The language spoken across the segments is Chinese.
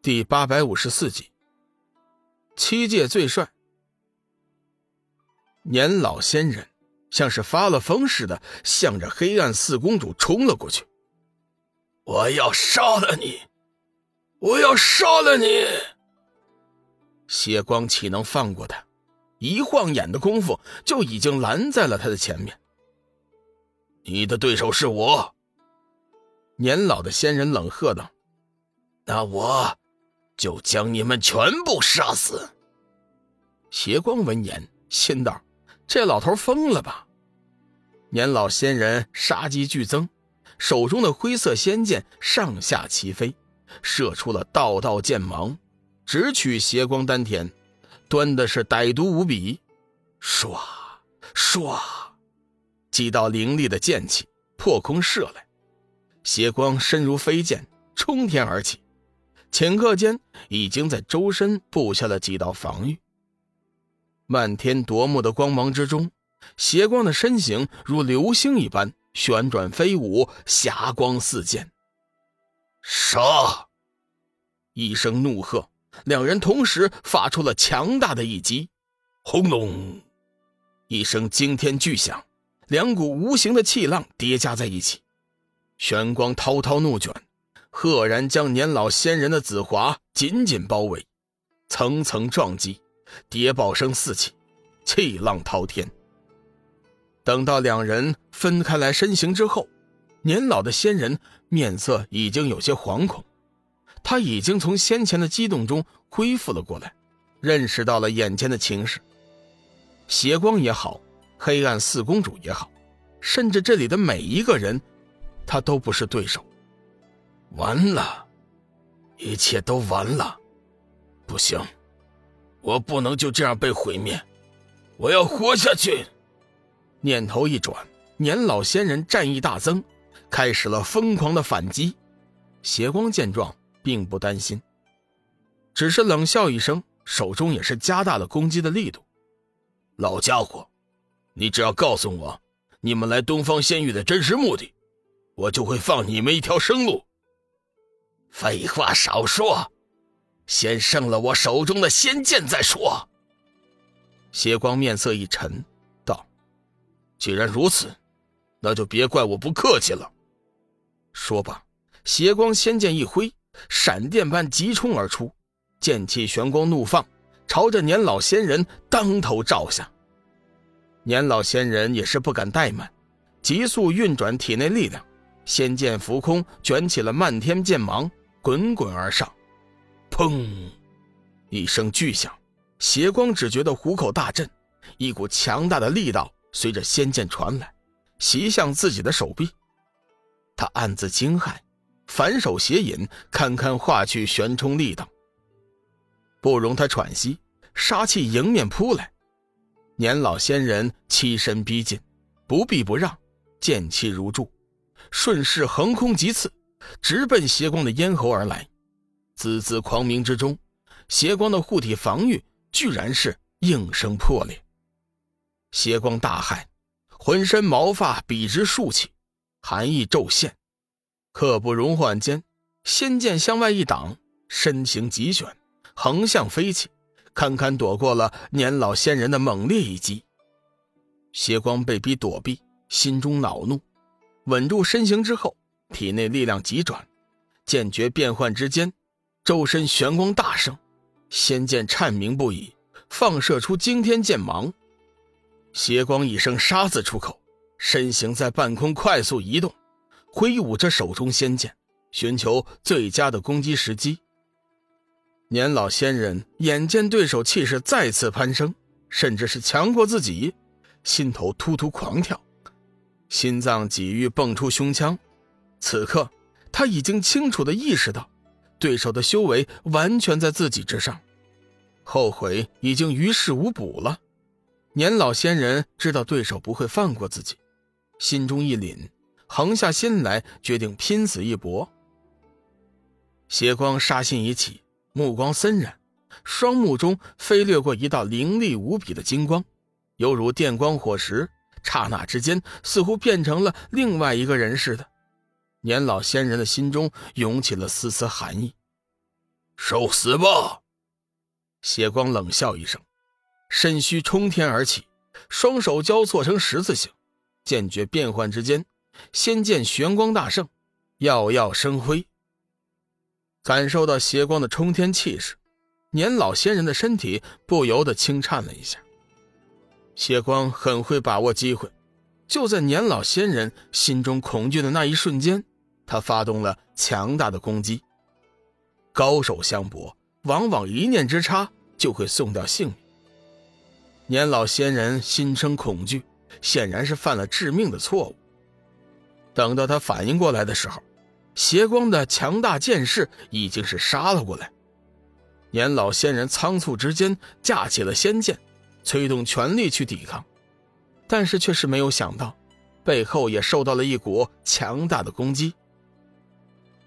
第八百五十四集，七界最帅年老仙人像是发了疯似的，向着黑暗四公主冲了过去。我要杀了你！我要杀了你！邪光岂能放过他？一晃眼的功夫，就已经拦在了他的前面。你的对手是我。年老的仙人冷喝道：“那我。”就将你们全部杀死！邪光闻言，心道：“这老头疯了吧？”年老仙人杀机剧增，手中的灰色仙剑上下齐飞，射出了道道剑芒，直取邪光丹田，端的是歹毒无比。唰唰，几道凌厉的剑气破空射来，邪光身如飞剑，冲天而起。顷刻间，已经在周身布下了几道防御。漫天夺目的光芒之中，邪光的身形如流星一般旋转飞舞，霞光四溅。杀！一声怒喝，两人同时发出了强大的一击。轰隆！一声惊天巨响，两股无形的气浪叠加在一起，玄光滔滔怒卷。赫然将年老仙人的紫华紧紧包围，层层撞击，谍报声四起，气浪滔天。等到两人分开来身形之后，年老的仙人面色已经有些惶恐，他已经从先前的激动中恢复了过来，认识到了眼前的情势。邪光也好，黑暗四公主也好，甚至这里的每一个人，他都不是对手。完了，一切都完了，不行，我不能就这样被毁灭，我要活下去。念头一转，年老仙人战意大增，开始了疯狂的反击。邪光见状，并不担心，只是冷笑一声，手中也是加大了攻击的力度。老家伙，你只要告诉我你们来东方仙域的真实目的，我就会放你们一条生路。废话少说，先胜了我手中的仙剑再说。邪光面色一沉，道：“既然如此，那就别怪我不客气了。”说罢，邪光仙剑一挥，闪电般急冲而出，剑气玄光怒放，朝着年老仙人当头照下。年老仙人也是不敢怠慢，急速运转体内力量，仙剑浮空，卷起了漫天剑芒。滚滚而上，砰！一声巨响，邪光只觉得虎口大震，一股强大的力道随着仙剑传来，袭向自己的手臂。他暗自惊骇，反手邪引，堪堪化去玄冲力道。不容他喘息，杀气迎面扑来。年老仙人欺身逼近，不避不让，剑气如注，顺势横空急刺。直奔邪光的咽喉而来，滋滋狂鸣之中，邪光的护体防御居然是应声破裂。邪光大骇，浑身毛发笔直竖起，寒意骤现，刻不容缓间，仙剑向外一挡，身形急旋，横向飞起，堪堪躲过了年老仙人的猛烈一击。邪光被逼躲避，心中恼怒，稳住身形之后。体内力量急转，剑诀变幻之间，周身玄光大盛，仙剑颤鸣不已，放射出惊天剑芒。邪光一声“杀”字出口，身形在半空快速移动，挥舞着手中仙剑，寻求最佳的攻击时机。年老仙人眼见对手气势再次攀升，甚至是强过自己，心头突突狂跳，心脏几欲蹦出胸腔。此刻，他已经清楚的意识到，对手的修为完全在自己之上，后悔已经于事无补了。年老仙人知道对手不会放过自己，心中一凛，横下心来，决定拼死一搏。邪光杀心已起，目光森然，双目中飞掠过一道凌厉无比的金光，犹如电光火石，刹那之间，似乎变成了另外一个人似的。年老仙人的心中涌起了丝丝寒意，受死吧！邪光冷笑一声，身躯冲天而起，双手交错成十字形，剑诀变换之间，仙剑玄光大盛，耀耀生辉。感受到邪光的冲天气势，年老仙人的身体不由得轻颤了一下。邪光很会把握机会，就在年老仙人心中恐惧的那一瞬间，他发动了强大的攻击。高手相搏，往往一念之差就会送掉性命。年老仙人心生恐惧，显然是犯了致命的错误。等到他反应过来的时候，邪光的强大剑势已经是杀了过来。年老仙人仓促之间架起了仙剑，催动全力去抵抗，但是却是没有想到，背后也受到了一股强大的攻击。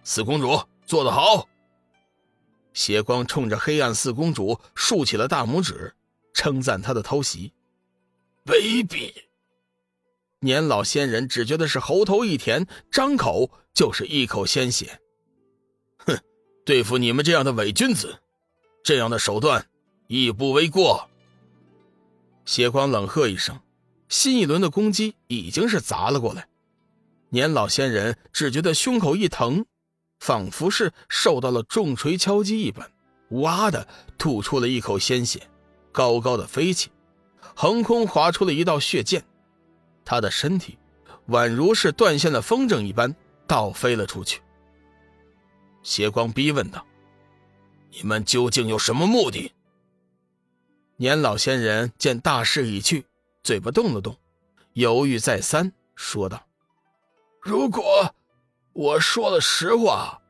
四公主做得好！邪光冲着黑暗四公主竖起了大拇指，称赞她的偷袭。卑鄙！年老仙人只觉得是喉头一甜，张口就是一口鲜血。哼，对付你们这样的伪君子，这样的手段亦不为过。邪光冷喝一声，新一轮的攻击已经是砸了过来。年老仙人只觉得胸口一疼。仿佛是受到了重锤敲击一般，哇的吐出了一口鲜血，高高的飞起，横空划出了一道血剑，他的身体宛如是断线的风筝一般倒飞了出去。邪光逼问道：“你们究竟有什么目的？”年老仙人见大势已去，嘴巴动了动，犹豫再三，说道：“如果……”我说了实话，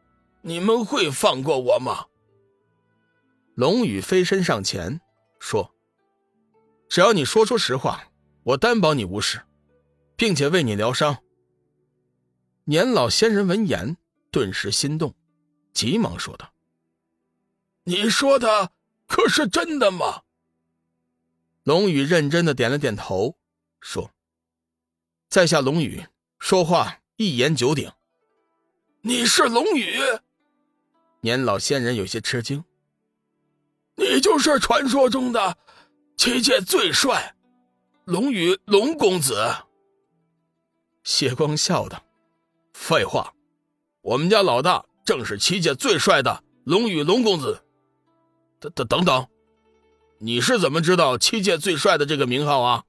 你们会放过我吗？龙宇飞身上前说：“只要你说出实话，我担保你无事，并且为你疗伤。”年老仙人闻言顿时心动，急忙说道：“你说的可是真的吗？”龙宇认真的点了点头，说：“在下龙宇，说话一言九鼎。”你是龙宇，年老仙人有些吃惊。你就是传说中的七界最帅龙宇龙公子。谢光笑道：“废话，我们家老大正是七界最帅的龙宇龙公子。等等等等，你是怎么知道七界最帅的这个名号啊？”